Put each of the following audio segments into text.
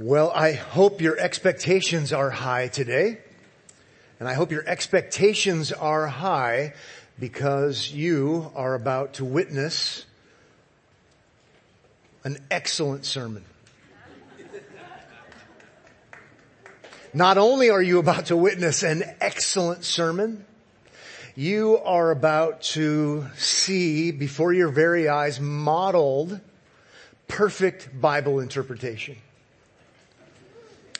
Well, I hope your expectations are high today. And I hope your expectations are high because you are about to witness an excellent sermon. Not only are you about to witness an excellent sermon, you are about to see before your very eyes modeled perfect Bible interpretation.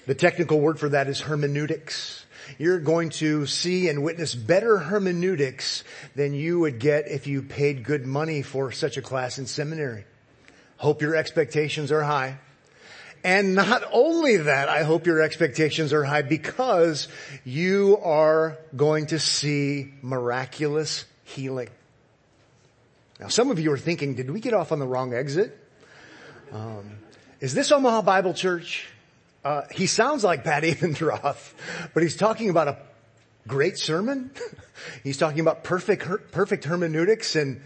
The technical word for that is hermeneutics. You're going to see and witness better hermeneutics than you would get if you paid good money for such a class in seminary. Hope your expectations are high. And not only that, I hope your expectations are high because you are going to see miraculous healing. Now some of you are thinking, did we get off on the wrong exit? Um, is this Omaha Bible Church? Uh, he sounds like Pat Abendroth, but he's talking about a great sermon. he's talking about perfect, perfect hermeneutics and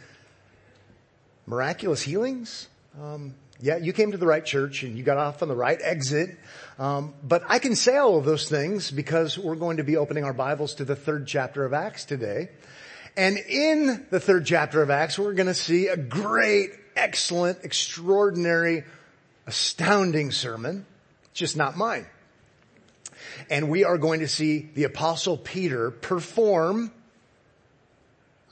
miraculous healings. Um, yeah, you came to the right church and you got off on the right exit. Um, but I can say all of those things because we're going to be opening our Bibles to the third chapter of Acts today. And in the third chapter of Acts, we're going to see a great, excellent, extraordinary, astounding sermon just not mine. And we are going to see the apostle Peter perform,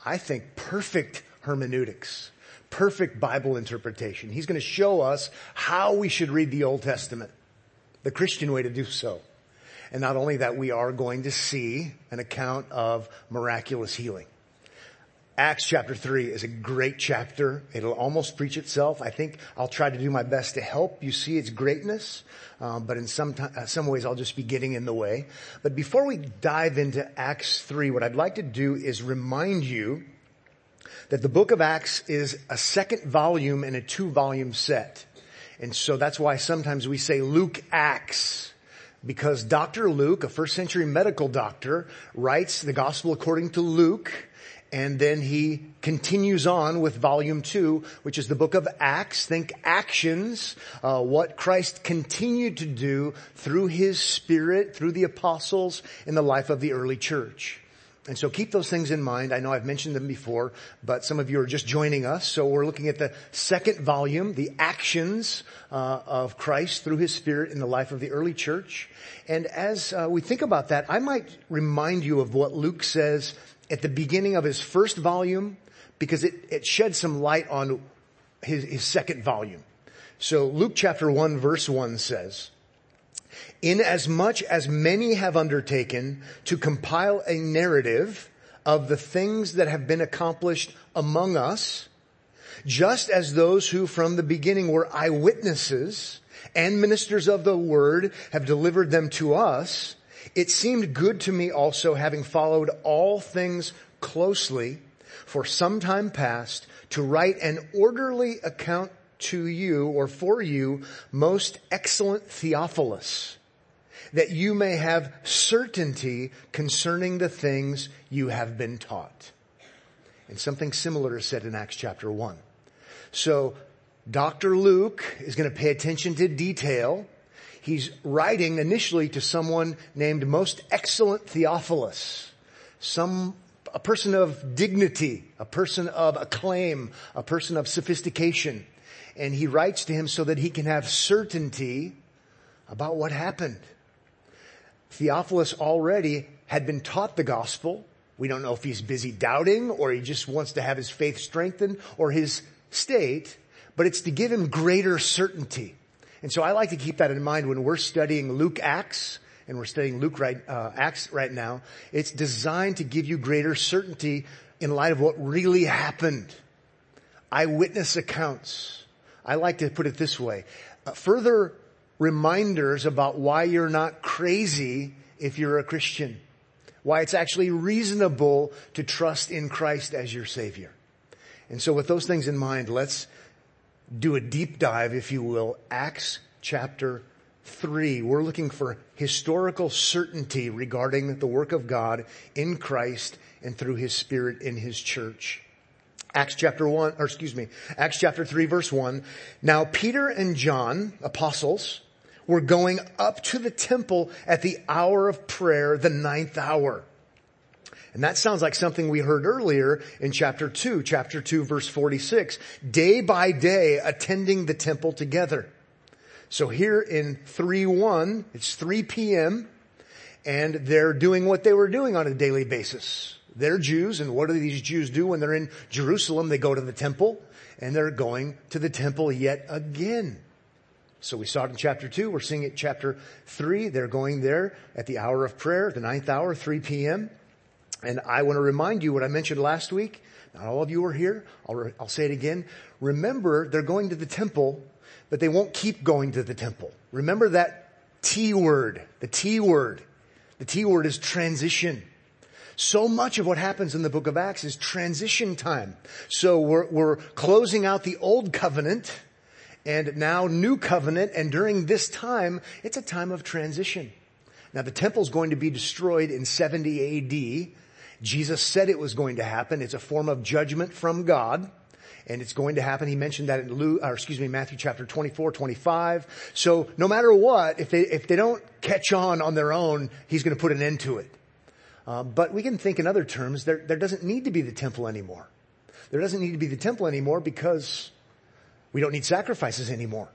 I think, perfect hermeneutics, perfect Bible interpretation. He's going to show us how we should read the Old Testament, the Christian way to do so. And not only that, we are going to see an account of miraculous healing. Acts chapter 3 is a great chapter. It'll almost preach itself. I think I'll try to do my best to help you see its greatness, um, but in some, t- uh, some ways I'll just be getting in the way. But before we dive into Acts 3, what I'd like to do is remind you that the book of Acts is a second volume in a two volume set. And so that's why sometimes we say Luke Acts because Dr. Luke, a first century medical doctor, writes the gospel according to Luke and then he continues on with volume two, which is the book of Acts. Think actions, uh, what Christ continued to do through his spirit, through the apostles in the life of the early church. And so keep those things in mind. I know I've mentioned them before, but some of you are just joining us. So we're looking at the second volume, the actions uh, of Christ through his spirit in the life of the early church. And as uh, we think about that, I might remind you of what Luke says at the beginning of his first volume because it, it sheds some light on his, his second volume. So Luke chapter 1 verse 1 says, Inasmuch as many have undertaken to compile a narrative of the things that have been accomplished among us, just as those who from the beginning were eyewitnesses and ministers of the word have delivered them to us, it seemed good to me also, having followed all things closely for some time past, to write an orderly account to you or for you, most excellent Theophilus, that you may have certainty concerning the things you have been taught. And something similar is said in Acts chapter 1. So Dr. Luke is going to pay attention to detail he's writing initially to someone named most excellent Theophilus, some, a person of dignity, a person of acclaim, a person of sophistication. And he writes to him so that he can have certainty about what happened. Theophilus already had been taught the gospel. We don't know if he's busy doubting or he just wants to have his faith strengthened or his state, but it's to give him greater certainty. And so I like to keep that in mind when we're studying Luke Acts, and we're studying Luke right, uh, Acts right now. It's designed to give you greater certainty in light of what really happened. Eyewitness accounts. I like to put it this way. Uh, further reminders about why you're not crazy if you're a Christian. Why it's actually reasonable to trust in Christ as your Savior. And so with those things in mind, let's do a deep dive, if you will, Acts chapter 3. We're looking for historical certainty regarding the work of God in Christ and through His Spirit in His church. Acts chapter 1, or excuse me, Acts chapter 3 verse 1. Now Peter and John, apostles, were going up to the temple at the hour of prayer, the ninth hour. And that sounds like something we heard earlier in chapter 2, chapter 2 verse 46. Day by day attending the temple together. So here in 3-1, it's 3 p.m. and they're doing what they were doing on a daily basis. They're Jews and what do these Jews do when they're in Jerusalem? They go to the temple and they're going to the temple yet again. So we saw it in chapter 2. We're seeing it chapter 3. They're going there at the hour of prayer, the ninth hour, 3 p.m. And I want to remind you what I mentioned last week. Not all of you are here. I'll, re- I'll say it again. Remember, they're going to the temple, but they won't keep going to the temple. Remember that T word, the T word. The T word is transition. So much of what happens in the book of Acts is transition time. So we're, we're closing out the old covenant and now new covenant. And during this time, it's a time of transition. Now the temple's going to be destroyed in 70 AD. Jesus said it was going to happen. It's a form of judgment from God. And it's going to happen. He mentioned that in Luke, or excuse me, Matthew chapter 24, 25. So no matter what, if they, if they don't catch on on their own, he's going to put an end to it. Uh, but we can think in other terms, there, there doesn't need to be the temple anymore. There doesn't need to be the temple anymore because we don't need sacrifices anymore.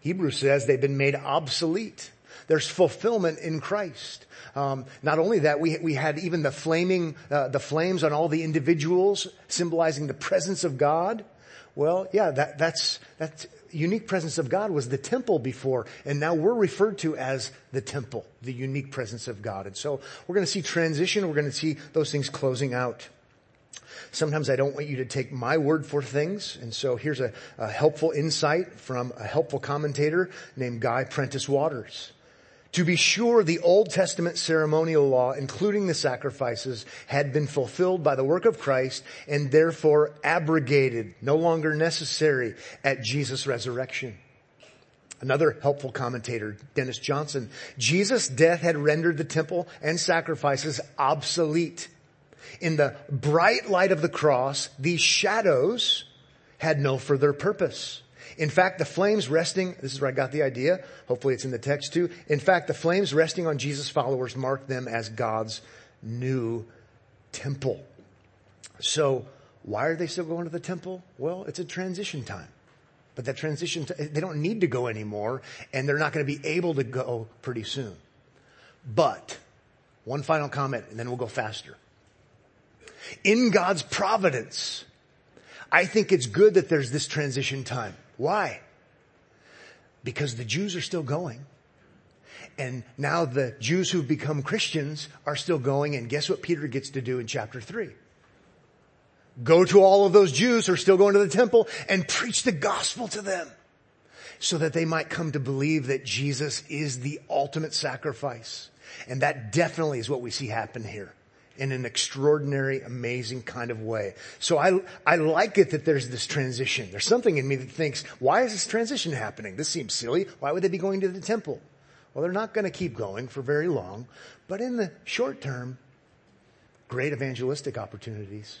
Hebrews says they've been made obsolete. There's fulfillment in Christ. Um, not only that, we we had even the flaming uh, the flames on all the individuals, symbolizing the presence of God. Well, yeah, that that's that unique presence of God was the temple before, and now we're referred to as the temple, the unique presence of God. And so we're going to see transition. We're going to see those things closing out. Sometimes I don't want you to take my word for things. And so here's a, a helpful insight from a helpful commentator named Guy Prentice Waters. To be sure, the Old Testament ceremonial law, including the sacrifices, had been fulfilled by the work of Christ and therefore abrogated, no longer necessary at Jesus' resurrection. Another helpful commentator, Dennis Johnson, Jesus' death had rendered the temple and sacrifices obsolete. In the bright light of the cross, these shadows had no further purpose. In fact, the flames resting, this is where I got the idea. Hopefully it's in the text too. In fact, the flames resting on Jesus' followers mark them as God's new temple. So why are they still going to the temple? Well, it's a transition time. But that transition, they don't need to go anymore and they're not going to be able to go pretty soon. But one final comment and then we'll go faster. In God's providence, I think it's good that there's this transition time. Why? Because the Jews are still going. And now the Jews who've become Christians are still going. And guess what Peter gets to do in chapter three? Go to all of those Jews who are still going to the temple and preach the gospel to them so that they might come to believe that Jesus is the ultimate sacrifice. And that definitely is what we see happen here in an extraordinary, amazing kind of way. So I, I like it that there's this transition. There's something in me that thinks, why is this transition happening? This seems silly. Why would they be going to the temple? Well, they're not going to keep going for very long, but in the short term, great evangelistic opportunities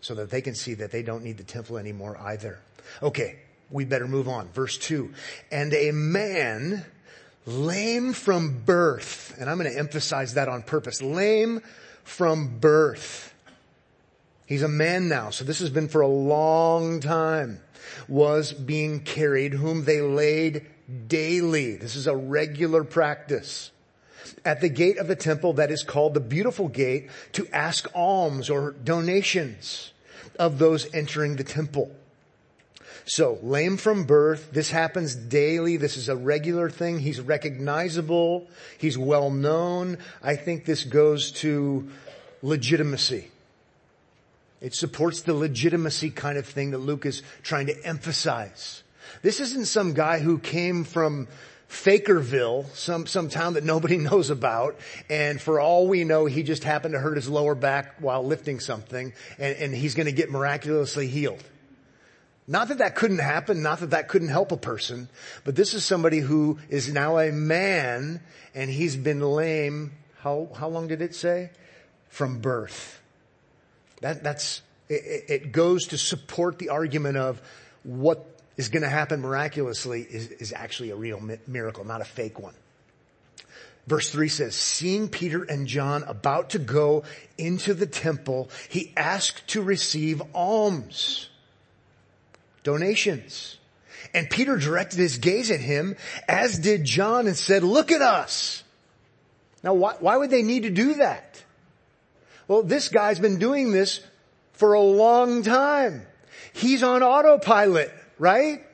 so that they can see that they don't need the temple anymore either. Okay, we better move on. Verse two. And a man lame from birth, and I'm going to emphasize that on purpose, lame from birth. He's a man now, so this has been for a long time, was being carried, whom they laid daily. This is a regular practice. At the gate of the temple that is called the beautiful gate to ask alms or donations of those entering the temple. So, lame from birth, this happens daily. This is a regular thing. He's recognizable. He's well known. I think this goes to legitimacy. It supports the legitimacy kind of thing that Luke is trying to emphasize. This isn't some guy who came from Fakerville, some, some town that nobody knows about, and for all we know, he just happened to hurt his lower back while lifting something, and, and he's gonna get miraculously healed. Not that that couldn't happen, not that that couldn't help a person, but this is somebody who is now a man and he's been lame. How, how long did it say? From birth. That, that's, it, it goes to support the argument of what is going to happen miraculously is, is actually a real mi- miracle, not a fake one. Verse three says, seeing Peter and John about to go into the temple, he asked to receive alms, donations. And Peter directed his gaze at him, as did John, and said, look at us. Now why, why would they need to do that? Well, this guy's been doing this for a long time. He's on autopilot, right?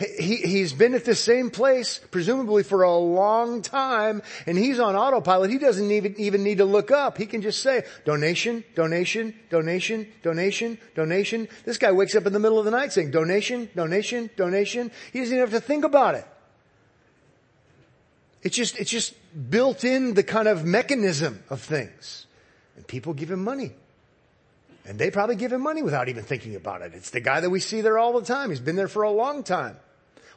He, he's been at the same place, presumably for a long time, and he's on autopilot. He doesn't even, even need to look up. He can just say, donation, donation, donation, donation, donation. This guy wakes up in the middle of the night saying, donation, donation, donation. He doesn't even have to think about it. It's just, it's just built in the kind of mechanism of things. And people give him money. And they probably give him money without even thinking about it. It's the guy that we see there all the time. He's been there for a long time.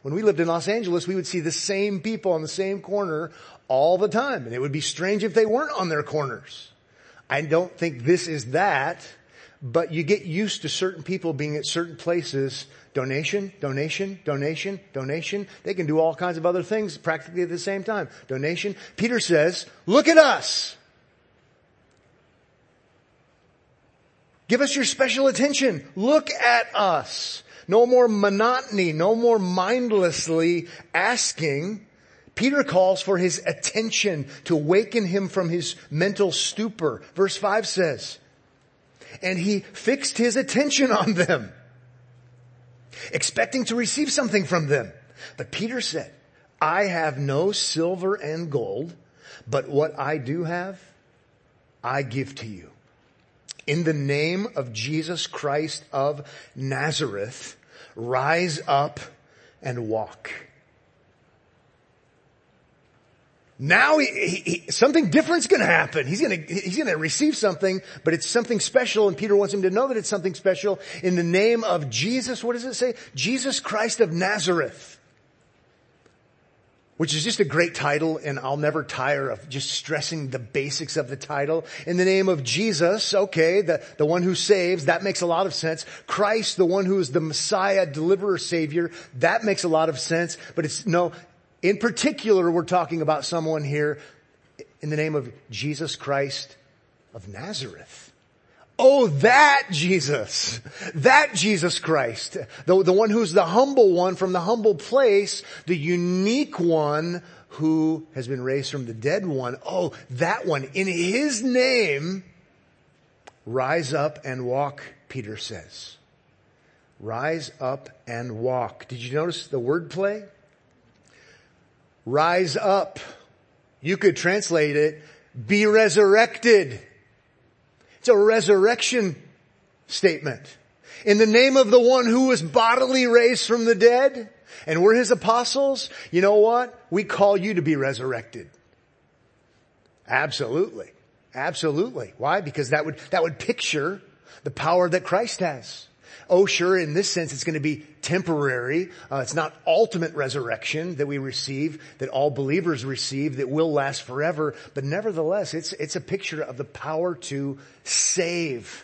When we lived in Los Angeles, we would see the same people on the same corner all the time. And it would be strange if they weren't on their corners. I don't think this is that, but you get used to certain people being at certain places. Donation, donation, donation, donation. They can do all kinds of other things practically at the same time. Donation. Peter says, look at us. Give us your special attention. Look at us. No more monotony, no more mindlessly asking. Peter calls for his attention to waken him from his mental stupor. Verse 5 says, and he fixed his attention on them, expecting to receive something from them. But Peter said, I have no silver and gold, but what I do have, I give to you. In the name of Jesus Christ of Nazareth, rise up and walk. Now he, he, something different's going to happen. He's going to he's going to receive something, but it's something special, and Peter wants him to know that it's something special in the name of Jesus. What does it say? Jesus Christ of Nazareth which is just a great title and I'll never tire of just stressing the basics of the title. In the name of Jesus, okay, the, the one who saves, that makes a lot of sense. Christ, the one who is the Messiah, deliverer, savior, that makes a lot of sense. But it's, no, in particular, we're talking about someone here in the name of Jesus Christ of Nazareth. Oh, that Jesus, that Jesus Christ, the, the one who's the humble one from the humble place, the unique one who has been raised from the dead one. Oh, that one. In his name, rise up and walk, Peter says. Rise up and walk. Did you notice the wordplay? Rise up. You could translate it, be resurrected. It's a resurrection statement. In the name of the one who was bodily raised from the dead, and we're his apostles, you know what? We call you to be resurrected. Absolutely. Absolutely. Why? Because that would, that would picture the power that Christ has. Oh, sure, in this sense, it's going to be temporary. Uh, it's not ultimate resurrection that we receive, that all believers receive, that will last forever. But nevertheless, it's, it's a picture of the power to save.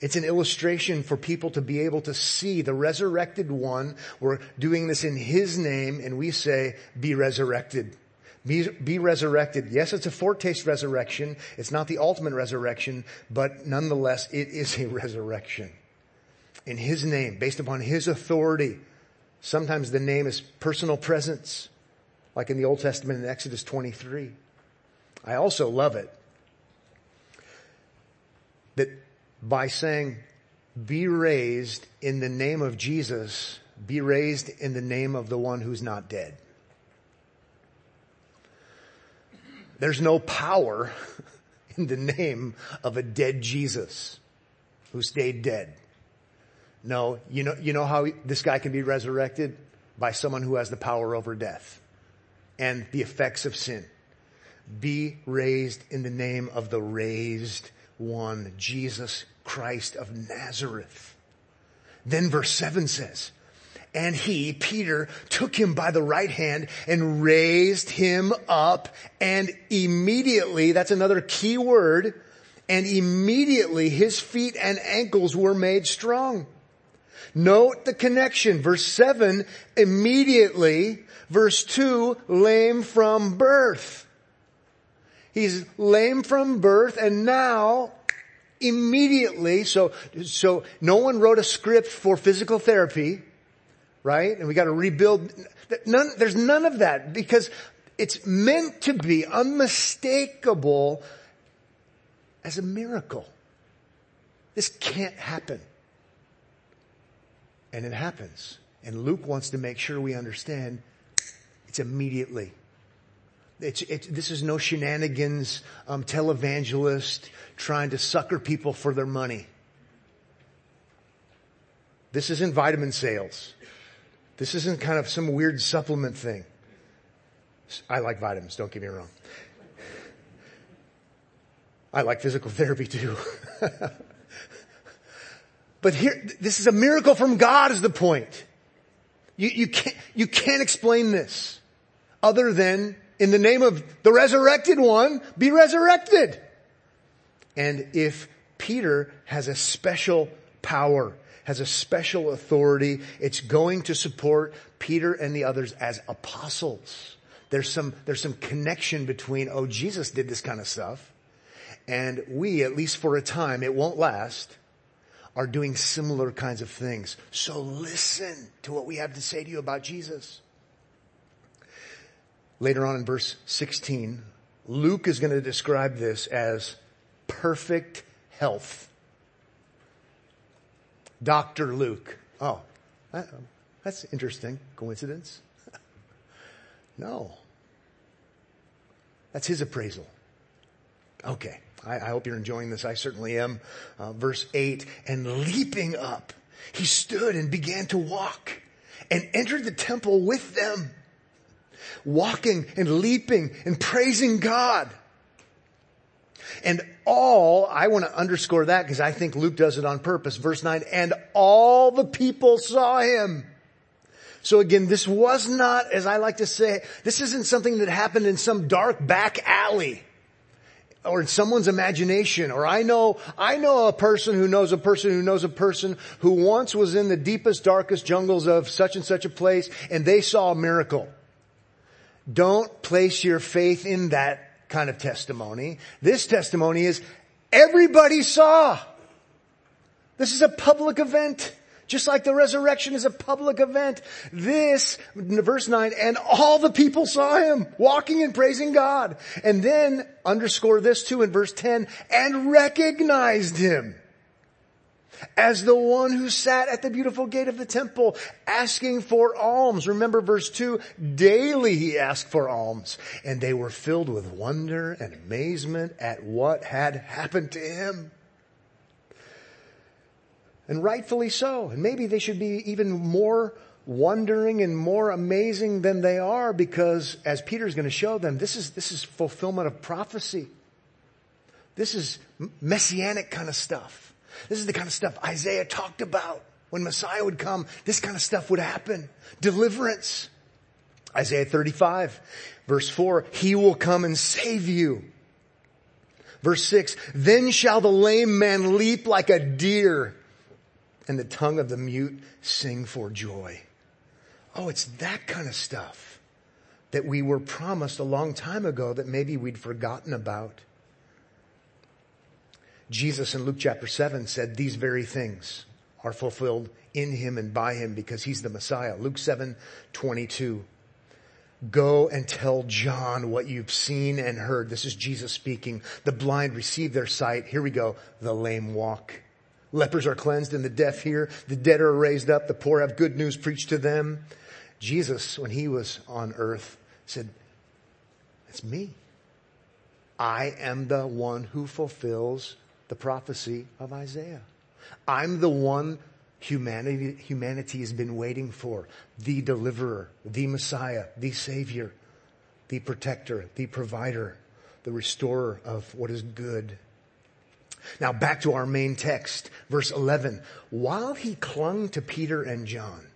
It's an illustration for people to be able to see the resurrected one. We're doing this in His name, and we say, be resurrected. Be, be, resurrected. Yes, it's a foretaste resurrection. It's not the ultimate resurrection, but nonetheless, it is a resurrection in His name, based upon His authority. Sometimes the name is personal presence, like in the Old Testament in Exodus 23. I also love it that by saying, be raised in the name of Jesus, be raised in the name of the one who's not dead. There's no power in the name of a dead Jesus who stayed dead. No, you know, you know how this guy can be resurrected? By someone who has the power over death and the effects of sin. Be raised in the name of the raised one, Jesus Christ of Nazareth. Then verse 7 says, and he, Peter, took him by the right hand and raised him up and immediately, that's another key word, and immediately his feet and ankles were made strong. Note the connection. Verse 7, immediately. Verse 2, lame from birth. He's lame from birth and now immediately, so, so no one wrote a script for physical therapy, right? And we gotta rebuild. None, there's none of that because it's meant to be unmistakable as a miracle. This can't happen. And it happens. And Luke wants to make sure we understand it's immediately. It's, this is no shenanigans, um, televangelist trying to sucker people for their money. This isn't vitamin sales. This isn't kind of some weird supplement thing. I like vitamins, don't get me wrong. I like physical therapy too. but here, this is a miracle from God is the point. You, you can't, you can't explain this other than in the name of the resurrected one, be resurrected. And if Peter has a special power, has a special authority, it's going to support Peter and the others as apostles. There's some, there's some connection between, oh, Jesus did this kind of stuff. And we, at least for a time, it won't last, are doing similar kinds of things. So listen to what we have to say to you about Jesus. Later on in verse 16, Luke is going to describe this as perfect health. Dr. Luke. Oh, that's interesting. Coincidence? no. That's his appraisal. Okay. I, I, hope you're enjoying this. I certainly am. Uh, verse 8, and leaping up, he stood and began to walk and entered the temple with them walking and leaping and praising God. And all, I want to underscore that because I think Luke does it on purpose. Verse 9, and all the people saw him. So again, this was not, as I like to say, this isn't something that happened in some dark back alley or in someone's imagination or I know, I know a person who knows a person who knows a person who once was in the deepest, darkest jungles of such and such a place and they saw a miracle. Don't place your faith in that kind of testimony. This testimony is everybody saw. This is a public event. Just like the resurrection is a public event. This, verse 9, and all the people saw him walking and praising God. And then underscore this too in verse 10, and recognized him as the one who sat at the beautiful gate of the temple asking for alms. Remember verse 2, daily he asked for alms and they were filled with wonder and amazement at what had happened to him. And rightfully so. And maybe they should be even more wondering and more amazing than they are because as Peter's going to show them, this is, this is fulfillment of prophecy. This is messianic kind of stuff. This is the kind of stuff Isaiah talked about. When Messiah would come, this kind of stuff would happen. Deliverance. Isaiah 35 verse 4, He will come and save you. Verse 6, Then shall the lame man leap like a deer and the tongue of the mute sing for joy. Oh, it's that kind of stuff that we were promised a long time ago that maybe we'd forgotten about. Jesus in Luke chapter 7 said these very things are fulfilled in him and by him because he's the Messiah. Luke 7, 22. Go and tell John what you've seen and heard. This is Jesus speaking. The blind receive their sight. Here we go. The lame walk. Lepers are cleansed and the deaf hear. The dead are raised up. The poor have good news preached to them. Jesus, when he was on earth, said, it's me. I am the one who fulfills the prophecy of Isaiah. I'm the one humanity, humanity has been waiting for. The deliverer, the Messiah, the Savior, the protector, the provider, the restorer of what is good. Now back to our main text, verse 11. While he clung to Peter and John,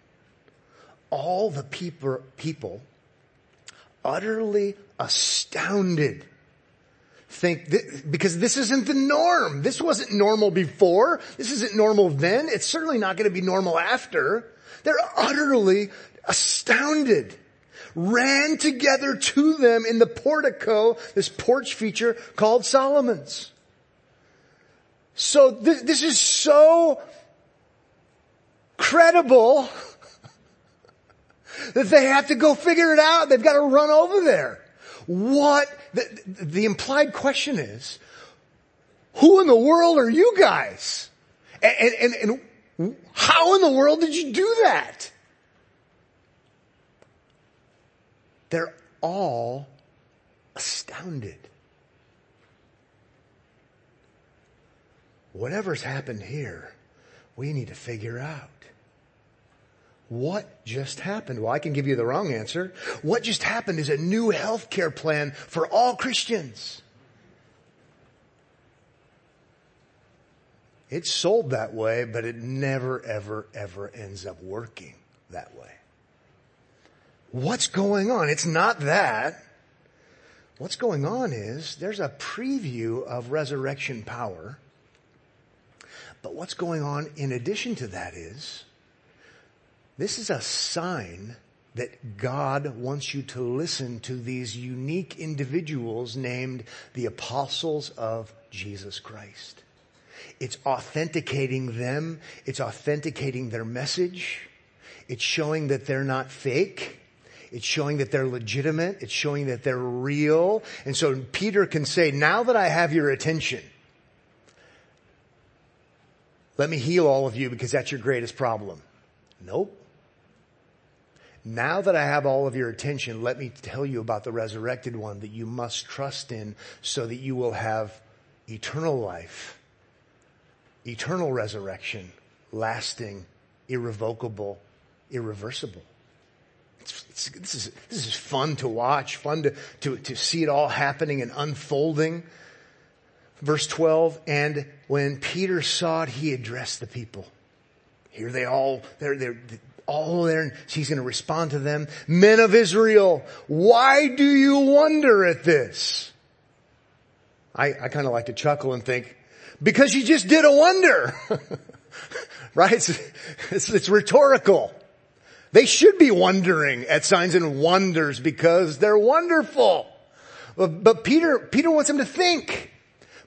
all the people, people utterly astounded think, th- because this isn't the norm. This wasn't normal before. This isn't normal then. It's certainly not going to be normal after. They're utterly astounded. Ran together to them in the portico, this porch feature called Solomon's. So th- this is so credible that they have to go figure it out. They've got to run over there. What, the, the implied question is, who in the world are you guys? And, and, and how in the world did you do that? They're all astounded. Whatever's happened here, we need to figure out. What just happened? Well, I can give you the wrong answer. What just happened is a new healthcare plan for all Christians. It's sold that way, but it never, ever, ever ends up working that way. What's going on? It's not that. What's going on is there's a preview of resurrection power. But what's going on in addition to that is this is a sign that God wants you to listen to these unique individuals named the apostles of Jesus Christ. It's authenticating them. It's authenticating their message. It's showing that they're not fake. It's showing that they're legitimate. It's showing that they're real. And so Peter can say, now that I have your attention, let me heal all of you because that's your greatest problem. Nope. Now that I have all of your attention, let me tell you about the resurrected one that you must trust in so that you will have eternal life, eternal resurrection, lasting, irrevocable, irreversible. It's, it's, this, is, this is fun to watch, fun to, to, to see it all happening and unfolding. Verse 12, and when Peter saw it, he addressed the people. Here they all, they're, they're, all there and he's going to respond to them. Men of Israel, why do you wonder at this? I, I kind of like to chuckle and think, because you just did a wonder. right? It's, it's, it's rhetorical. They should be wondering at signs and wonders because they're wonderful. But, but Peter, Peter wants them to think.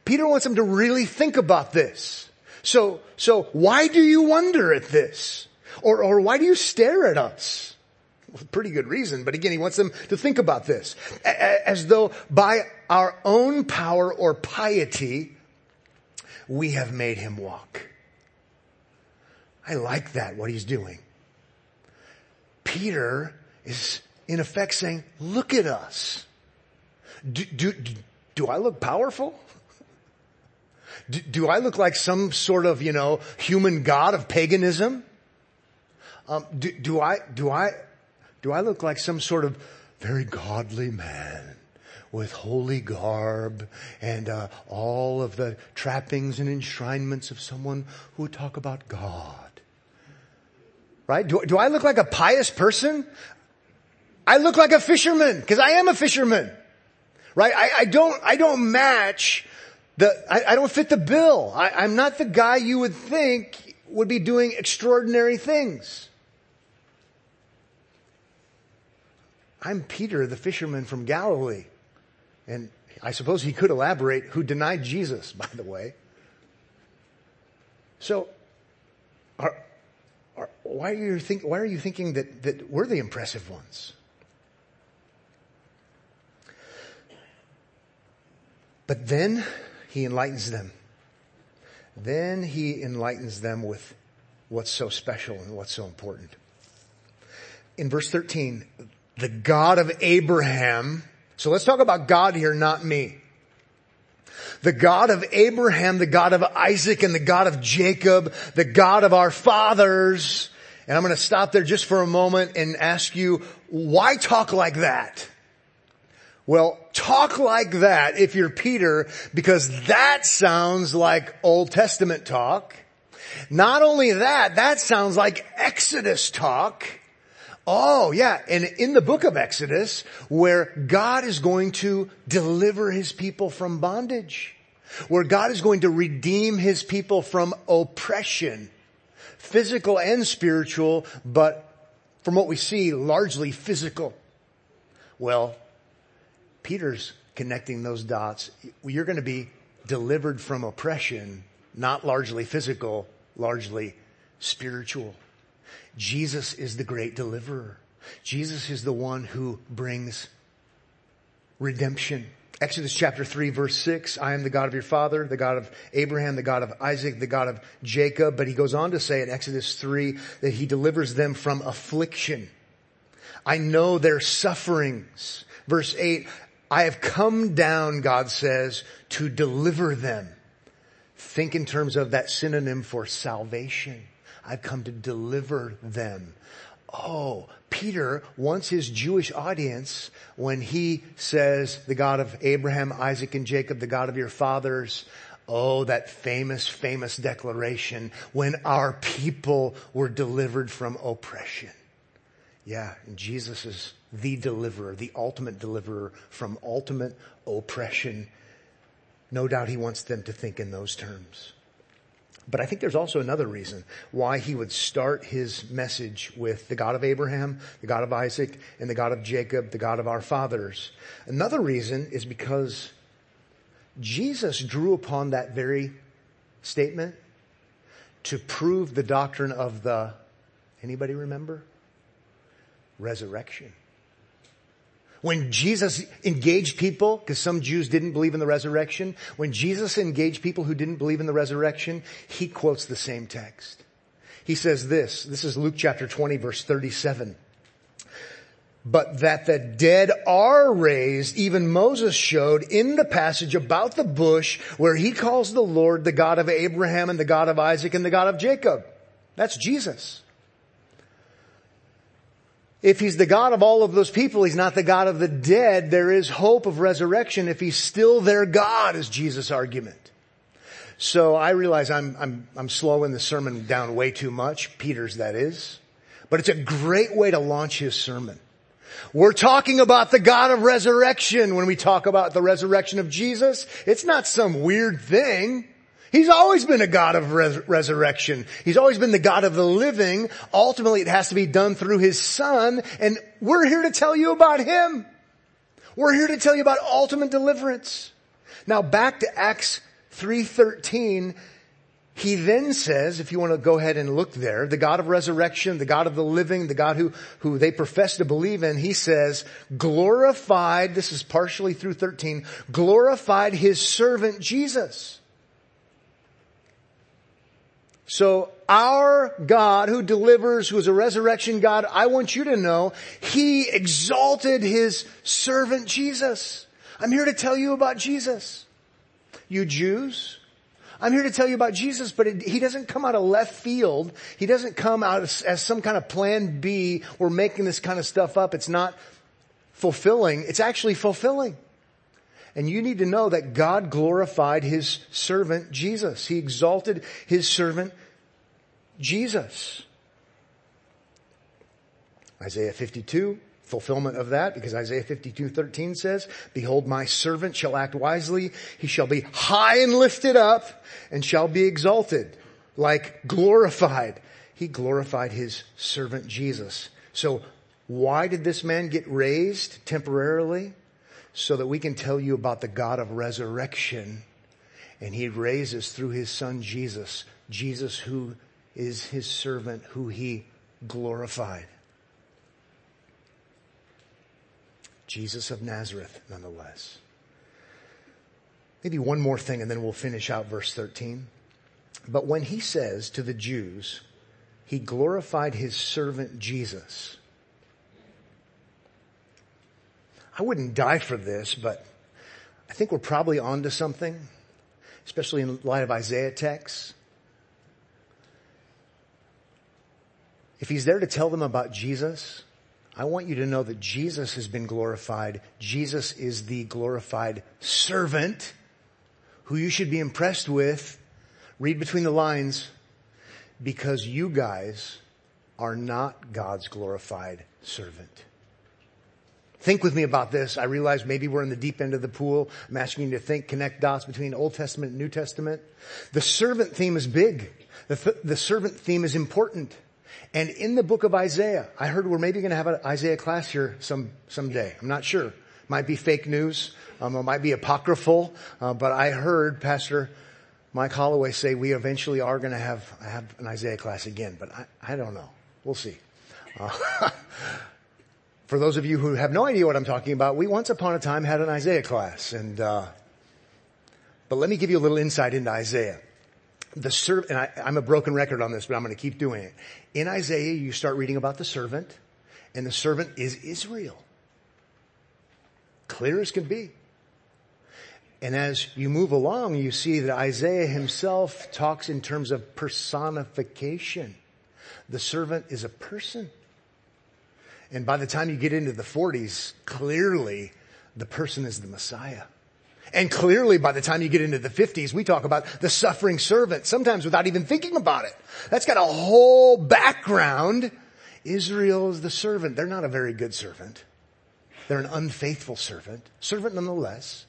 Peter wants them to really think about this. So, so why do you wonder at this? Or, or why do you stare at us? Well, pretty good reason, but again, he wants them to think about this. As though by our own power or piety, we have made him walk. I like that, what he's doing. Peter is in effect saying, look at us. Do, do, do I look powerful? Do, do, I look like some sort of, you know, human god of paganism? Um, do, do I, do I, do I look like some sort of very godly man with holy garb and uh, all of the trappings and enshrinements of someone who would talk about God? Right? Do, do I look like a pious person? I look like a fisherman because I am a fisherman. Right? I, I, don't, I don't match the, I, I don't fit the bill. I, I'm not the guy you would think would be doing extraordinary things. I'm Peter, the fisherman from Galilee. And I suppose he could elaborate who denied Jesus, by the way. So, are, are, why, are you think, why are you thinking that, that we're the impressive ones? But then he enlightens them. Then he enlightens them with what's so special and what's so important. In verse 13, the God of Abraham. So let's talk about God here, not me. The God of Abraham, the God of Isaac, and the God of Jacob, the God of our fathers. And I'm going to stop there just for a moment and ask you, why talk like that? Well, talk like that if you're Peter, because that sounds like Old Testament talk. Not only that, that sounds like Exodus talk Oh yeah, and in the book of Exodus, where God is going to deliver his people from bondage, where God is going to redeem his people from oppression, physical and spiritual, but from what we see, largely physical. Well, Peter's connecting those dots. You're going to be delivered from oppression, not largely physical, largely spiritual. Jesus is the great deliverer. Jesus is the one who brings redemption. Exodus chapter 3 verse 6, I am the God of your father, the God of Abraham, the God of Isaac, the God of Jacob. But he goes on to say in Exodus 3 that he delivers them from affliction. I know their sufferings. Verse 8, I have come down, God says, to deliver them. Think in terms of that synonym for salvation. I've come to deliver them. Oh, Peter wants his Jewish audience when he says the God of Abraham, Isaac, and Jacob, the God of your fathers. Oh, that famous, famous declaration when our people were delivered from oppression. Yeah, Jesus is the deliverer, the ultimate deliverer from ultimate oppression. No doubt he wants them to think in those terms. But I think there's also another reason why he would start his message with the God of Abraham, the God of Isaac, and the God of Jacob, the God of our fathers. Another reason is because Jesus drew upon that very statement to prove the doctrine of the, anybody remember? Resurrection. When Jesus engaged people, because some Jews didn't believe in the resurrection, when Jesus engaged people who didn't believe in the resurrection, he quotes the same text. He says this, this is Luke chapter 20 verse 37. But that the dead are raised, even Moses showed in the passage about the bush where he calls the Lord the God of Abraham and the God of Isaac and the God of Jacob. That's Jesus. If he's the God of all of those people, he's not the God of the dead. There is hope of resurrection if he's still their God is Jesus' argument. So I realize I'm, I'm, I'm slowing the sermon down way too much. Peter's that is. But it's a great way to launch his sermon. We're talking about the God of resurrection when we talk about the resurrection of Jesus. It's not some weird thing. He's always been a God of res- resurrection. He's always been the God of the living. Ultimately, it has to be done through His Son, and we're here to tell you about Him. We're here to tell you about ultimate deliverance. Now back to Acts 3.13, he then says, if you want to go ahead and look there, the God of resurrection, the God of the living, the God who, who they profess to believe in, he says, glorified, this is partially through 13, glorified his servant Jesus so our God who delivers, who is a resurrection God, I want you to know, He exalted His servant Jesus. I'm here to tell you about Jesus. You Jews, I'm here to tell you about Jesus, but it, He doesn't come out of left field. He doesn't come out as, as some kind of plan B. We're making this kind of stuff up. It's not fulfilling. It's actually fulfilling. And you need to know that God glorified His servant Jesus. He exalted His servant Jesus. Isaiah 52, fulfillment of that because Isaiah 52, 13 says, behold, my servant shall act wisely. He shall be high and lifted up and shall be exalted like glorified. He glorified his servant Jesus. So why did this man get raised temporarily? So that we can tell you about the God of resurrection. And he raises through his son Jesus, Jesus who is his servant who he glorified. Jesus of Nazareth, nonetheless. Maybe one more thing and then we'll finish out verse 13. But when he says to the Jews, he glorified his servant Jesus, I wouldn't die for this, but I think we're probably onto something, especially in light of Isaiah texts. If he's there to tell them about Jesus, I want you to know that Jesus has been glorified. Jesus is the glorified servant who you should be impressed with. Read between the lines because you guys are not God's glorified servant. Think with me about this. I realize maybe we're in the deep end of the pool. I'm asking you to think, connect dots between Old Testament and New Testament. The servant theme is big. The, th- the servant theme is important. And in the book of Isaiah, I heard we're maybe going to have an Isaiah class here some someday. I'm not sure. Might be fake news. Um, it might be apocryphal. Uh, but I heard Pastor Mike Holloway say we eventually are going to have have an Isaiah class again. But I, I don't know. We'll see. Uh, for those of you who have no idea what I'm talking about, we once upon a time had an Isaiah class, and uh, but let me give you a little insight into Isaiah the servant, and I, I'm a broken record on this, but I'm going to keep doing it. In Isaiah, you start reading about the servant, and the servant is Israel. Clear as can be. And as you move along, you see that Isaiah himself talks in terms of personification. The servant is a person. And by the time you get into the 40s, clearly the person is the Messiah. And clearly by the time you get into the 50s, we talk about the suffering servant, sometimes without even thinking about it. That's got a whole background. Israel is the servant. They're not a very good servant. They're an unfaithful servant, servant nonetheless.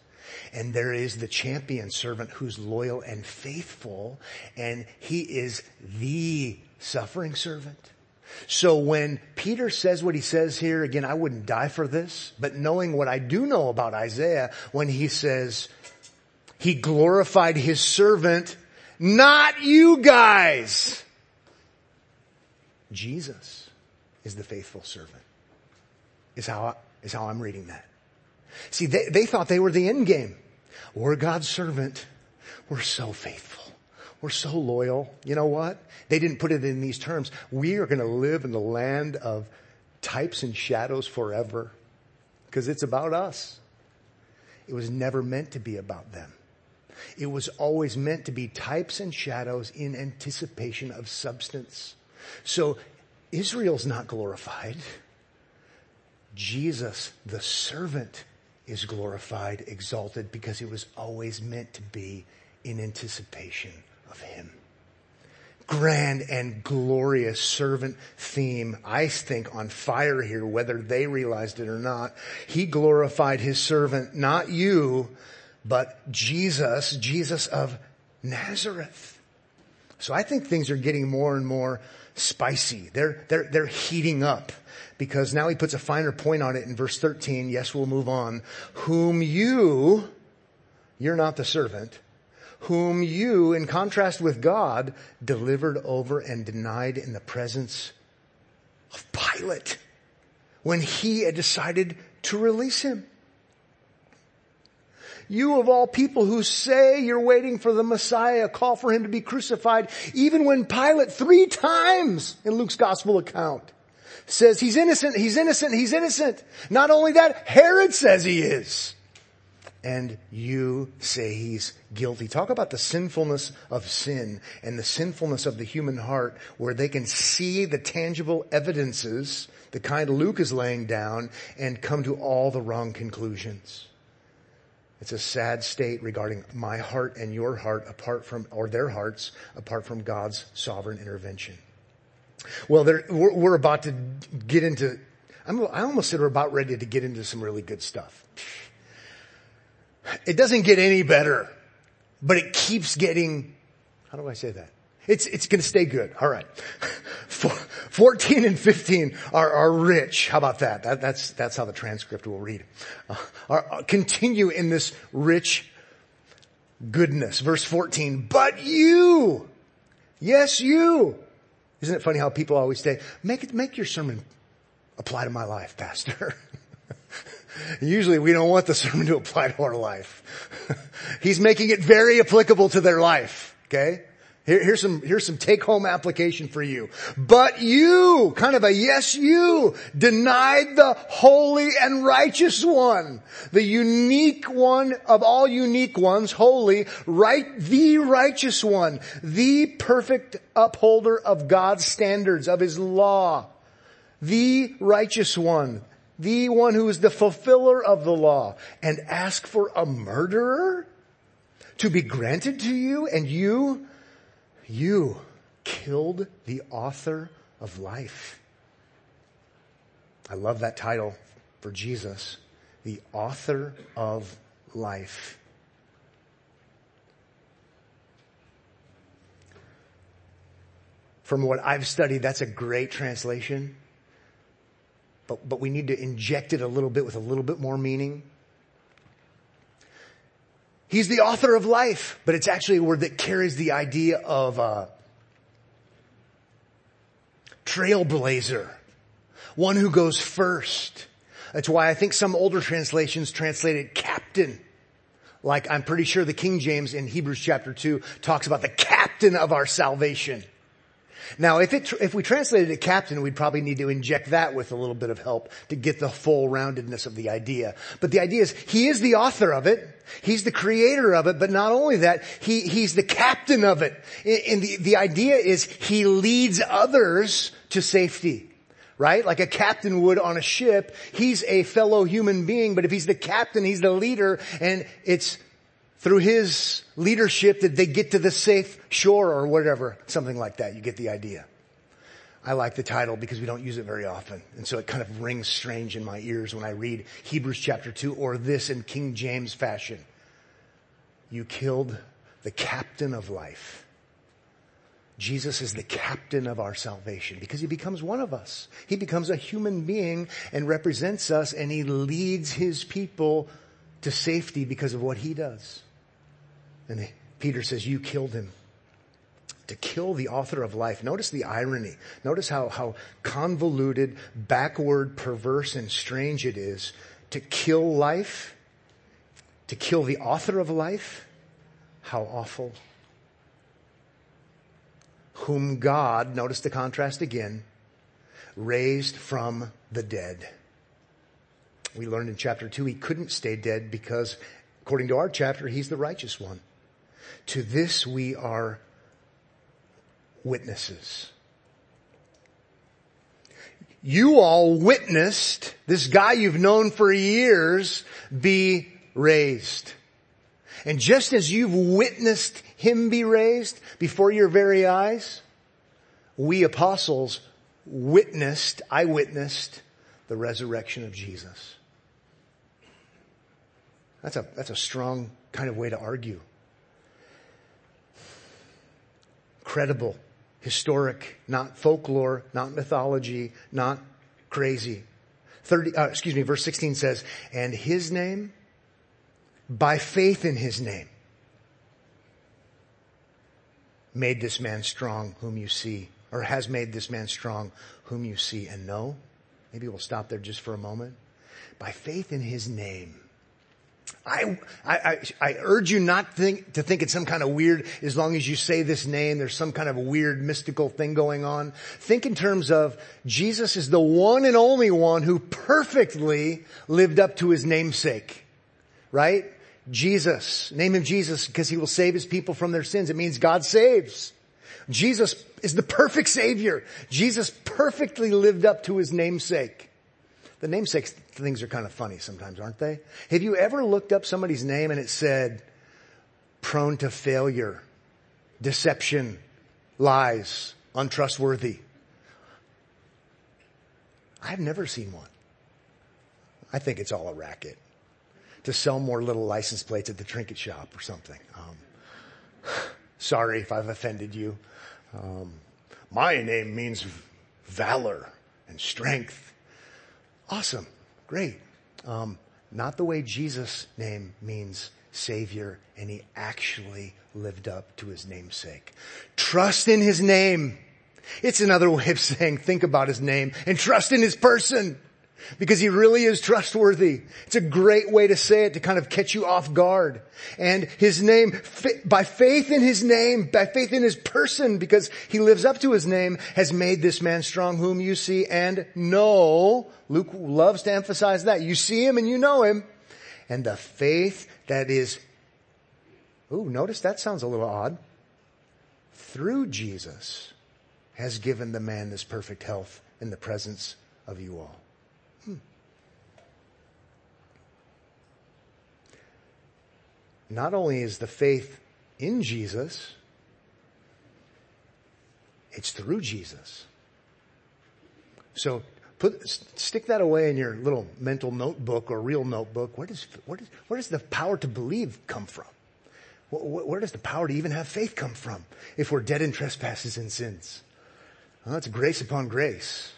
And there is the champion servant who's loyal and faithful, and he is the suffering servant. So when Peter says what he says here, again, I wouldn't die for this, but knowing what I do know about Isaiah, when he says, he glorified his servant, not you guys. Jesus is the faithful servant, is how, is how I'm reading that. See, they, they thought they were the end game. We're God's servant. We're so faithful. We're so loyal. You know what? They didn't put it in these terms. We are going to live in the land of types and shadows forever because it's about us. It was never meant to be about them. It was always meant to be types and shadows in anticipation of substance. So Israel's not glorified. Jesus, the servant, is glorified, exalted, because it was always meant to be in anticipation of him. Grand and glorious servant theme, I think on fire here, whether they realized it or not. He glorified his servant, not you, but Jesus, Jesus of Nazareth. So I think things are getting more and more spicy. They're, they're, they're heating up because now he puts a finer point on it in verse 13. Yes, we'll move on. Whom you, you're not the servant, whom you, in contrast with God, delivered over and denied in the presence of Pilate when he had decided to release him. You of all people who say you're waiting for the Messiah, call for him to be crucified, even when Pilate three times in Luke's gospel account says he's innocent, he's innocent, he's innocent. Not only that, Herod says he is and you say he's guilty. Talk about the sinfulness of sin and the sinfulness of the human heart where they can see the tangible evidences, the kind Luke is laying down and come to all the wrong conclusions. It's a sad state regarding my heart and your heart apart from, or their hearts apart from God's sovereign intervention. Well, we're, we're, about to get into, I'm, I almost said we're about ready to get into some really good stuff. It doesn't get any better, but it keeps getting, how do I say that? It's, it's gonna stay good. All right. 14 and 15 are, are rich. How about that? that? That's, that's how the transcript will read. Uh, are, uh, continue in this rich goodness. Verse 14, but you, yes you. Isn't it funny how people always say, make it, make your sermon apply to my life, pastor. Usually we don't want the sermon to apply to our life. He's making it very applicable to their life. Okay? Here, here's some, here's some take home application for you. But you, kind of a yes you, denied the holy and righteous one. The unique one of all unique ones, holy, right, the righteous one. The perfect upholder of God's standards, of His law. The righteous one the one who is the fulfiller of the law, and ask for a murderer to be granted to you, and you, you killed the author of life. I love that title for Jesus, the author of life. From what I've studied, that's a great translation. But, but we need to inject it a little bit with a little bit more meaning. He's the author of life, but it's actually a word that carries the idea of uh, trailblazer, one who goes first. That's why I think some older translations translated captain. Like I'm pretty sure the King James in Hebrews chapter 2 talks about the captain of our salvation. Now, if it, if we translated it captain, we'd probably need to inject that with a little bit of help to get the full roundedness of the idea. But the idea is, he is the author of it. He's the creator of it, but not only that, he, he's the captain of it. And the, the idea is he leads others to safety. Right? Like a captain would on a ship. He's a fellow human being, but if he's the captain, he's the leader, and it's through his leadership that they get to the safe shore or whatever, something like that. You get the idea. I like the title because we don't use it very often. And so it kind of rings strange in my ears when I read Hebrews chapter 2 or this in King James fashion. You killed the captain of life. Jesus is the captain of our salvation because he becomes one of us. He becomes a human being and represents us and he leads his people to safety because of what he does. And Peter says, you killed him. To kill the author of life. Notice the irony. Notice how, how convoluted, backward, perverse, and strange it is to kill life, to kill the author of life. How awful. Whom God, notice the contrast again, raised from the dead. We learned in chapter two he couldn't stay dead because according to our chapter, he's the righteous one. To this we are witnesses. You all witnessed this guy you've known for years be raised. And just as you've witnessed him be raised before your very eyes, we apostles witnessed, I witnessed the resurrection of Jesus. That's a, that's a strong kind of way to argue. Credible, historic, not folklore, not mythology, not crazy. 30, uh, excuse me, verse 16 says, and his name, by faith in his name, made this man strong whom you see, or has made this man strong whom you see and know. Maybe we'll stop there just for a moment. By faith in his name, I, I, I, urge you not think, to think it's some kind of weird, as long as you say this name, there's some kind of weird mystical thing going on. Think in terms of Jesus is the one and only one who perfectly lived up to his namesake. Right? Jesus. Name him Jesus because he will save his people from their sins. It means God saves. Jesus is the perfect savior. Jesus perfectly lived up to his namesake. The namesake things are kind of funny sometimes, aren't they? Have you ever looked up somebody's name and it said prone to failure, deception, lies, untrustworthy? I've never seen one. I think it's all a racket to sell more little license plates at the trinket shop or something. Um, sorry if I've offended you. Um, my name means valor and strength. Awesome. Great. Um, not the way Jesus' name means Savior, and he actually lived up to his namesake. Trust in his name. It's another way of saying think about his name and trust in his person because he really is trustworthy. It's a great way to say it to kind of catch you off guard. And his name, by faith in his name, by faith in his person, because he lives up to his name, has made this man strong whom you see and know. Luke loves to emphasize that. You see him and you know him. And the faith that is, ooh, notice that sounds a little odd. Through Jesus has given the man this perfect health in the presence of you all. Not only is the faith in Jesus, it's through Jesus. So put, stick that away in your little mental notebook or real notebook. Where does, where does, where does the power to believe come from? Where does the power to even have faith come from if we're dead in trespasses and sins? Well, it's grace upon grace.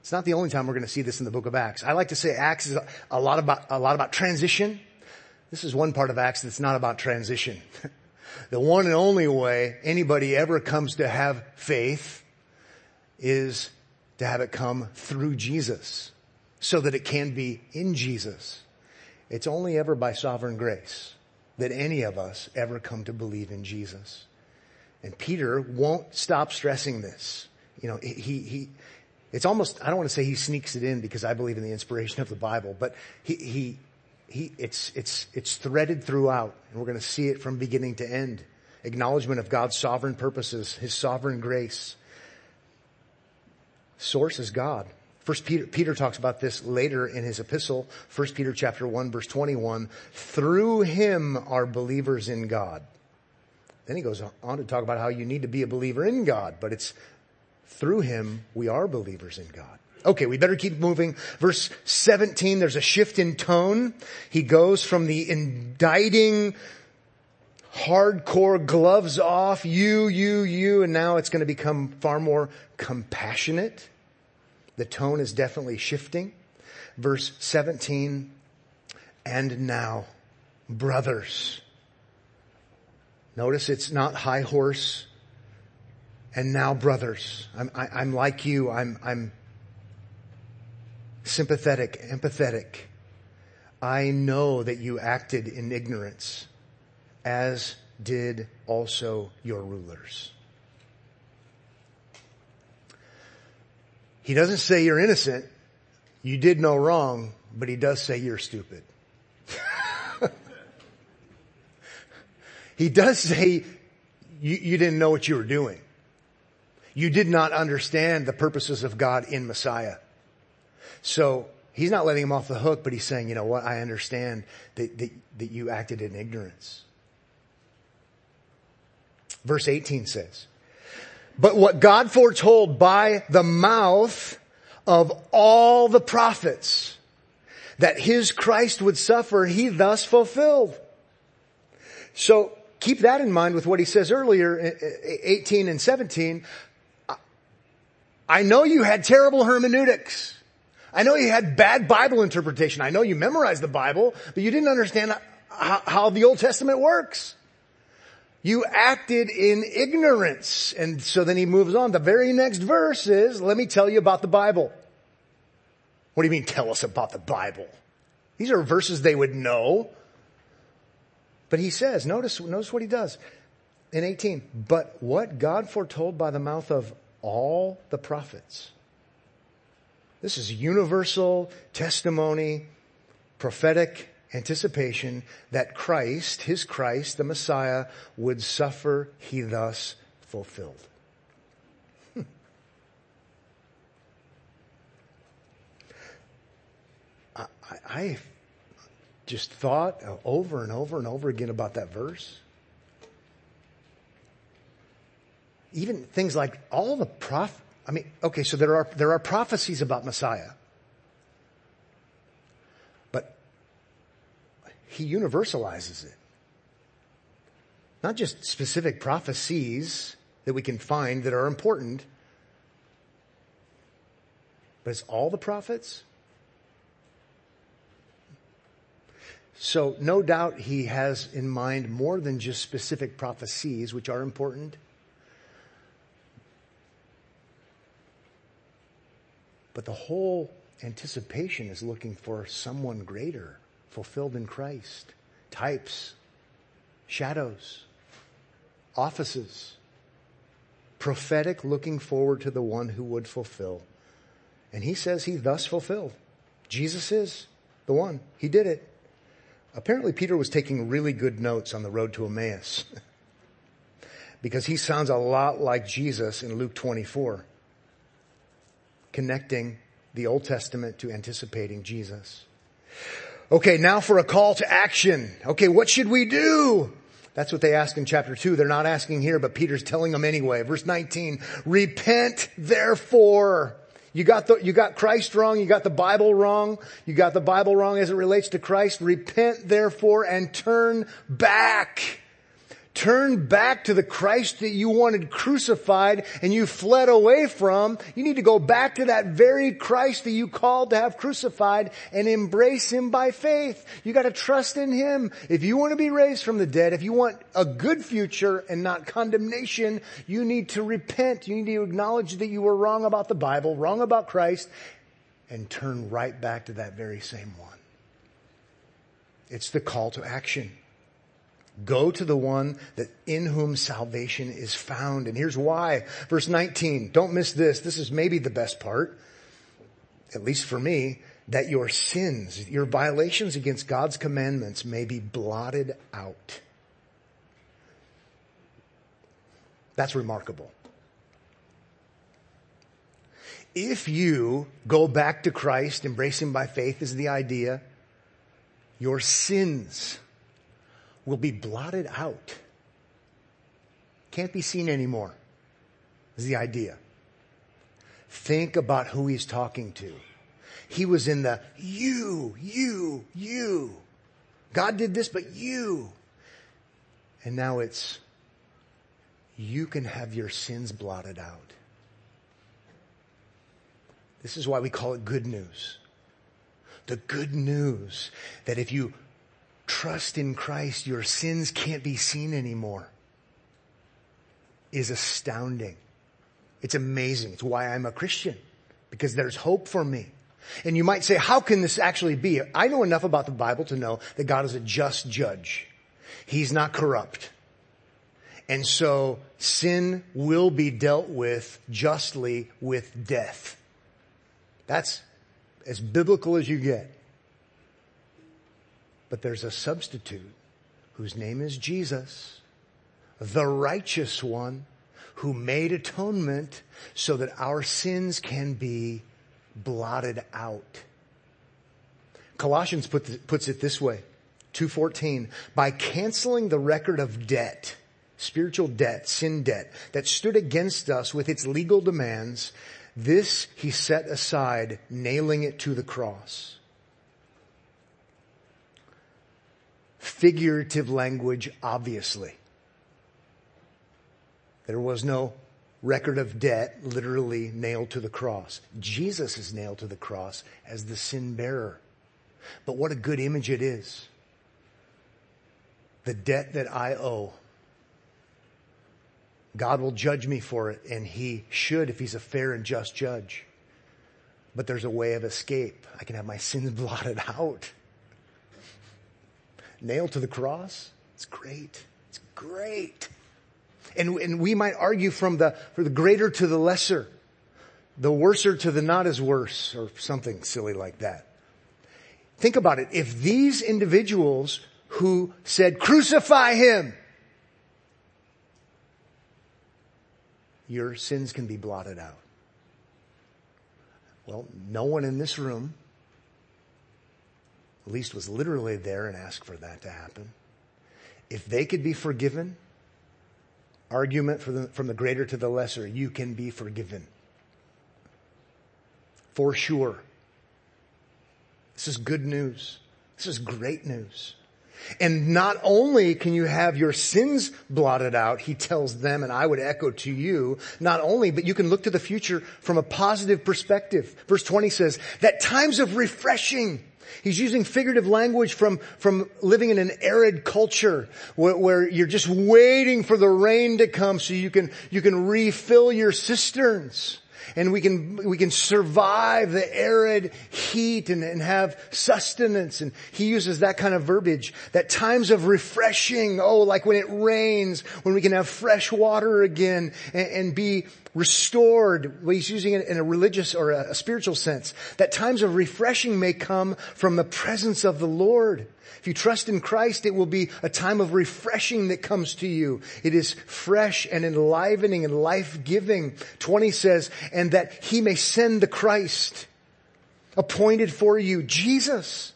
It's not the only time we're going to see this in the book of Acts. I like to say Acts is a lot about, a lot about transition. This is one part of Acts that's not about transition. the one and only way anybody ever comes to have faith is to have it come through Jesus so that it can be in Jesus. It's only ever by sovereign grace that any of us ever come to believe in Jesus. And Peter won't stop stressing this. You know, he, he, it's almost, I don't want to say he sneaks it in because I believe in the inspiration of the Bible, but he, he, he, it's, it's, it's threaded throughout and we're going to see it from beginning to end. Acknowledgement of God's sovereign purposes, His sovereign grace. Source is God. First Peter, Peter talks about this later in his epistle, First Peter chapter 1 verse 21. Through him are believers in God. Then he goes on to talk about how you need to be a believer in God, but it's through him we are believers in God. Okay, we better keep moving. Verse 17, there's a shift in tone. He goes from the indicting, hardcore gloves off, you, you, you, and now it's going to become far more compassionate. The tone is definitely shifting. Verse 17, and now, brothers. Notice it's not high horse. And now, brothers, I'm, I, i am like you. I'm, I'm sympathetic, empathetic. I know that you acted in ignorance, as did also your rulers. He doesn't say you're innocent. You did no wrong, but he does say you're stupid. he does say you, you didn't know what you were doing. You did not understand the purposes of God in Messiah. So he's not letting him off the hook, but he's saying, you know what? I understand that, that, that you acted in ignorance. Verse 18 says, but what God foretold by the mouth of all the prophets that his Christ would suffer, he thus fulfilled. So keep that in mind with what he says earlier, 18 and 17. I know you had terrible hermeneutics. I know you had bad Bible interpretation. I know you memorized the Bible, but you didn't understand how, how the Old Testament works. You acted in ignorance. And so then he moves on. The very next verse is, let me tell you about the Bible. What do you mean tell us about the Bible? These are verses they would know. But he says, notice, notice what he does in 18. But what God foretold by the mouth of all the prophets. This is universal testimony, prophetic anticipation that Christ, his Christ, the Messiah, would suffer, he thus fulfilled. Hmm. I, just thought over and over and over again about that verse. Even things like all the prof, I mean, okay, so there are, there are prophecies about Messiah. But he universalizes it. Not just specific prophecies that we can find that are important, but it's all the prophets. So no doubt he has in mind more than just specific prophecies, which are important. But the whole anticipation is looking for someone greater fulfilled in Christ. Types, shadows, offices, prophetic looking forward to the one who would fulfill. And he says he thus fulfilled. Jesus is the one. He did it. Apparently Peter was taking really good notes on the road to Emmaus because he sounds a lot like Jesus in Luke 24, connecting the Old Testament to anticipating Jesus. Okay, now for a call to action. Okay, what should we do? That's what they ask in chapter 2. They're not asking here, but Peter's telling them anyway. Verse 19, repent therefore. You got the, you got Christ wrong. You got the Bible wrong. You got the Bible wrong as it relates to Christ. Repent therefore and turn back. Turn back to the Christ that you wanted crucified and you fled away from. You need to go back to that very Christ that you called to have crucified and embrace Him by faith. You gotta trust in Him. If you want to be raised from the dead, if you want a good future and not condemnation, you need to repent. You need to acknowledge that you were wrong about the Bible, wrong about Christ, and turn right back to that very same one. It's the call to action. Go to the one that in whom salvation is found. And here's why. Verse 19. Don't miss this. This is maybe the best part. At least for me. That your sins, your violations against God's commandments may be blotted out. That's remarkable. If you go back to Christ, embrace Him by faith is the idea, your sins will be blotted out. Can't be seen anymore, is the idea. Think about who he's talking to. He was in the you, you, you. God did this, but you. And now it's you can have your sins blotted out. This is why we call it good news. The good news that if you trust in Christ, your sins can't be seen anymore is astounding. It's amazing. It's why I'm a Christian because there's hope for me. And you might say, how can this actually be? I know enough about the Bible to know that God is a just judge. He's not corrupt. And so sin will be dealt with justly with death. That's as biblical as you get. But there's a substitute whose name is Jesus, the righteous one who made atonement so that our sins can be blotted out. Colossians put puts it this way, 2.14, by canceling the record of debt, spiritual debt, sin debt, that stood against us with its legal demands, this he set aside, nailing it to the cross. Figurative language, obviously. There was no record of debt literally nailed to the cross. Jesus is nailed to the cross as the sin bearer. But what a good image it is. The debt that I owe. God will judge me for it, and He should if He's a fair and just judge. But there's a way of escape. I can have my sins blotted out nailed to the cross. It's great. It's great. And, and we might argue from the, from the greater to the lesser, the worser to the not as worse, or something silly like that. Think about it. If these individuals who said, crucify him, your sins can be blotted out. Well, no one in this room at least was literally there and asked for that to happen. If they could be forgiven, argument the, from the greater to the lesser, you can be forgiven. For sure. This is good news. This is great news. And not only can you have your sins blotted out, he tells them, and I would echo to you, not only, but you can look to the future from a positive perspective. Verse 20 says, that times of refreshing He's using figurative language from, from living in an arid culture where, where, you're just waiting for the rain to come so you can, you can refill your cisterns. And we can, we can survive the arid heat and, and have sustenance. And he uses that kind of verbiage. That times of refreshing, oh, like when it rains, when we can have fresh water again and, and be restored. Well, he's using it in a religious or a, a spiritual sense. That times of refreshing may come from the presence of the Lord. If you trust in Christ, it will be a time of refreshing that comes to you. It is fresh and enlivening and life-giving. 20 says, and that he may send the Christ appointed for you, Jesus,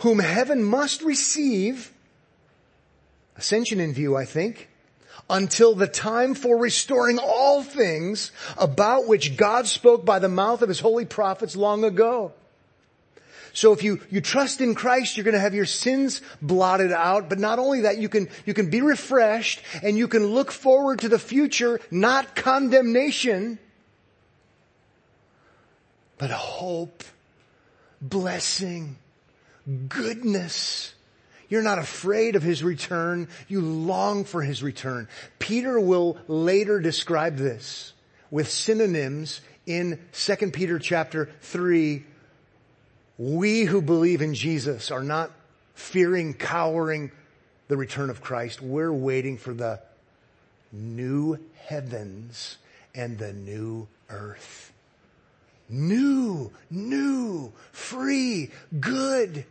whom heaven must receive, ascension in view, I think, until the time for restoring all things about which God spoke by the mouth of his holy prophets long ago. So if you, you trust in Christ, you're going to have your sins blotted out. But not only that, you can, you can be refreshed and you can look forward to the future, not condemnation, but hope, blessing, goodness. You're not afraid of his return. You long for his return. Peter will later describe this with synonyms in 2 Peter chapter 3 we who believe in Jesus are not fearing, cowering the return of Christ. We're waiting for the new heavens and the new earth. New, new, free, good,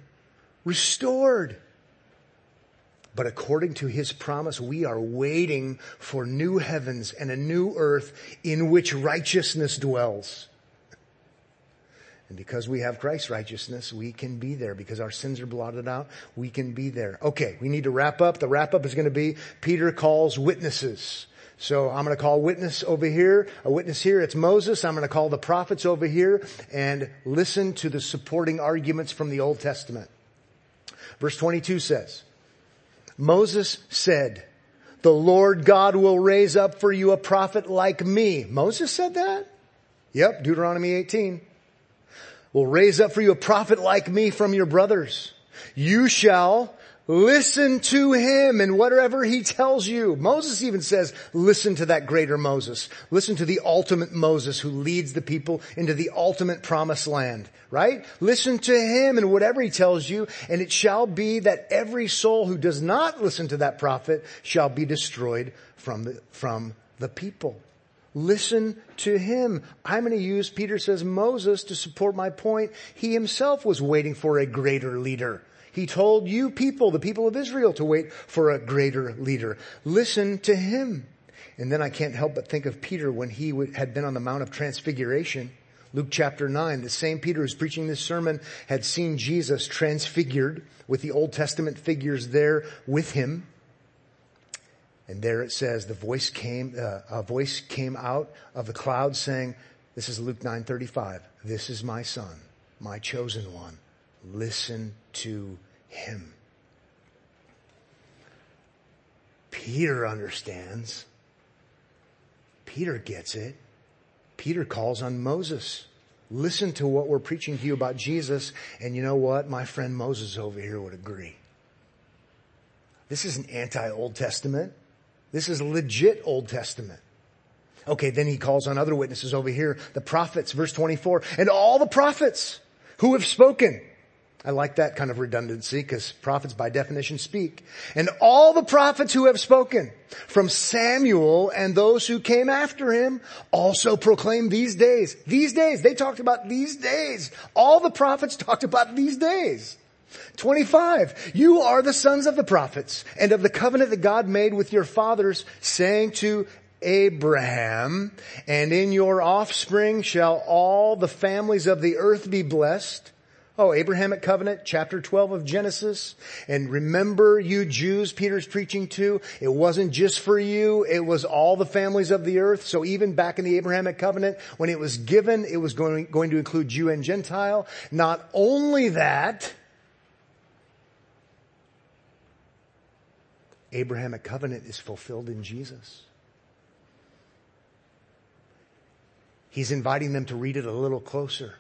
restored. But according to his promise, we are waiting for new heavens and a new earth in which righteousness dwells. And because we have Christ's righteousness, we can be there. Because our sins are blotted out, we can be there. Okay, we need to wrap up. The wrap up is going to be Peter calls witnesses. So I'm going to call witness over here, a witness here. It's Moses. I'm going to call the prophets over here and listen to the supporting arguments from the Old Testament. Verse 22 says, Moses said, the Lord God will raise up for you a prophet like me. Moses said that? Yep, Deuteronomy 18 will raise up for you a prophet like me from your brothers. You shall listen to him and whatever he tells you. Moses even says, listen to that greater Moses. Listen to the ultimate Moses who leads the people into the ultimate promised land, right? Listen to him and whatever he tells you. And it shall be that every soul who does not listen to that prophet shall be destroyed from the, from the people. Listen to him. I'm going to use, Peter says, Moses to support my point. He himself was waiting for a greater leader. He told you people, the people of Israel, to wait for a greater leader. Listen to him. And then I can't help but think of Peter when he had been on the Mount of Transfiguration. Luke chapter 9, the same Peter who's preaching this sermon had seen Jesus transfigured with the Old Testament figures there with him. And there it says, the voice came, uh, a voice came out of the cloud saying, this is Luke 9:35. This is my son, my chosen one. Listen to him. Peter understands. Peter gets it. Peter calls on Moses. Listen to what we're preaching to you about Jesus. And you know what? My friend Moses over here would agree. This isn't anti-Old Testament. This is legit Old Testament. Okay, then he calls on other witnesses over here, the prophets, verse 24, and all the prophets who have spoken. I like that kind of redundancy because prophets by definition speak. And all the prophets who have spoken from Samuel and those who came after him also proclaim these days. These days. They talked about these days. All the prophets talked about these days. 25. You are the sons of the prophets and of the covenant that God made with your fathers saying to Abraham, and in your offspring shall all the families of the earth be blessed. Oh, Abrahamic covenant, chapter 12 of Genesis. And remember you Jews Peter's preaching to, it wasn't just for you, it was all the families of the earth. So even back in the Abrahamic covenant, when it was given, it was going, going to include Jew and Gentile. Not only that, Abrahamic covenant is fulfilled in Jesus. He's inviting them to read it a little closer.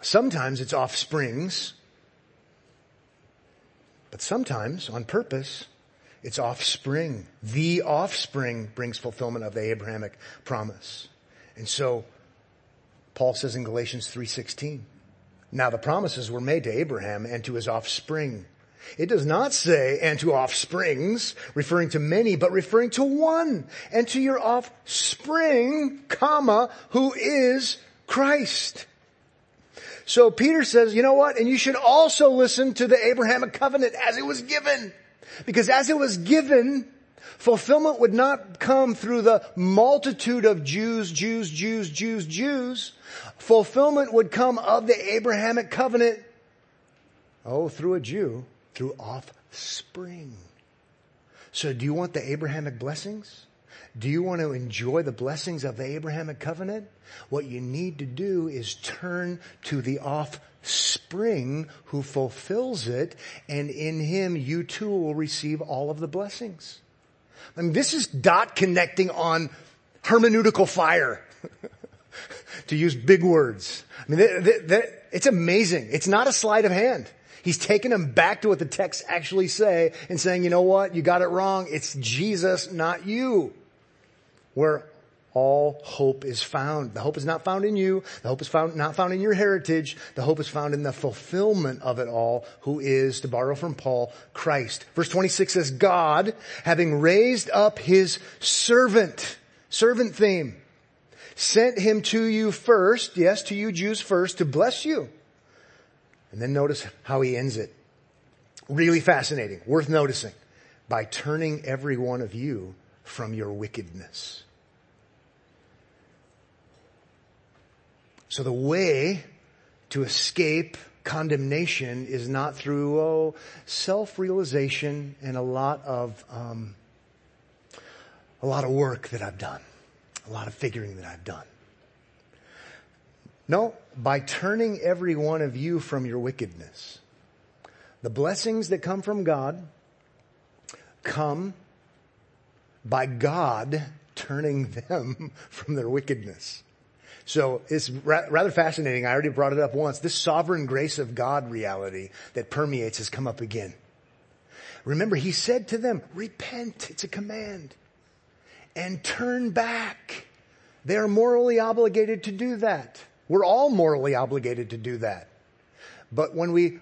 Sometimes it's offsprings, but sometimes on purpose, it's offspring. The offspring brings fulfillment of the Abrahamic promise. And so Paul says in Galatians 3:16, now the promises were made to Abraham and to his offspring. It does not say, and to offsprings, referring to many, but referring to one, and to your offspring, comma, who is Christ. So Peter says, you know what? And you should also listen to the Abrahamic covenant as it was given. Because as it was given, fulfillment would not come through the multitude of Jews, Jews, Jews, Jews, Jews. Fulfillment would come of the Abrahamic covenant, oh, through a Jew through offspring. So do you want the Abrahamic blessings? Do you want to enjoy the blessings of the Abrahamic covenant? What you need to do is turn to the offspring who fulfills it, and in him you too will receive all of the blessings. I mean, this is dot connecting on hermeneutical fire. to use big words. I mean, it's amazing. It's not a sleight of hand. He's taking them back to what the texts actually say and saying, you know what? You got it wrong. It's Jesus, not you. Where all hope is found. The hope is not found in you. The hope is found, not found in your heritage. The hope is found in the fulfillment of it all, who is, to borrow from Paul, Christ. Verse 26 says, God, having raised up his servant, servant theme, sent him to you first, yes, to you Jews first, to bless you. And then notice how he ends it. Really fascinating, worth noticing. By turning every one of you from your wickedness. So the way to escape condemnation is not through oh, self-realization and a lot of um, a lot of work that I've done, a lot of figuring that I've done. No, by turning every one of you from your wickedness. The blessings that come from God come by God turning them from their wickedness. So it's ra- rather fascinating. I already brought it up once. This sovereign grace of God reality that permeates has come up again. Remember, he said to them, repent. It's a command and turn back. They are morally obligated to do that. We're all morally obligated to do that. But when we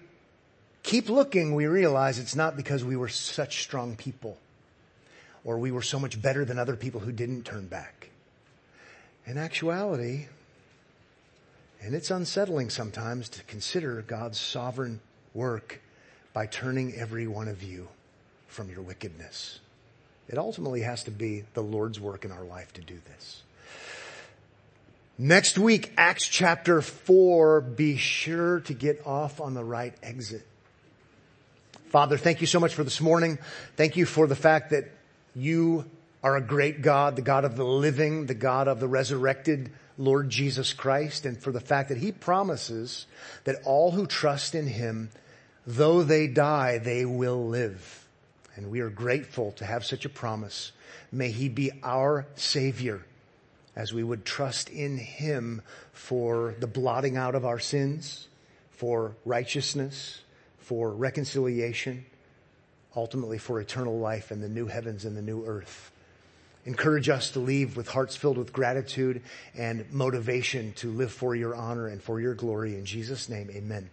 keep looking, we realize it's not because we were such strong people or we were so much better than other people who didn't turn back. In actuality, and it's unsettling sometimes to consider God's sovereign work by turning every one of you from your wickedness. It ultimately has to be the Lord's work in our life to do this. Next week, Acts chapter 4, be sure to get off on the right exit. Father, thank you so much for this morning. Thank you for the fact that you are a great God, the God of the living, the God of the resurrected Lord Jesus Christ, and for the fact that He promises that all who trust in Him, though they die, they will live. And we are grateful to have such a promise. May He be our Savior as we would trust in Him for the blotting out of our sins, for righteousness, for reconciliation, ultimately for eternal life and the new heavens and the new earth. Encourage us to leave with hearts filled with gratitude and motivation to live for your honor and for your glory. In Jesus' name, amen.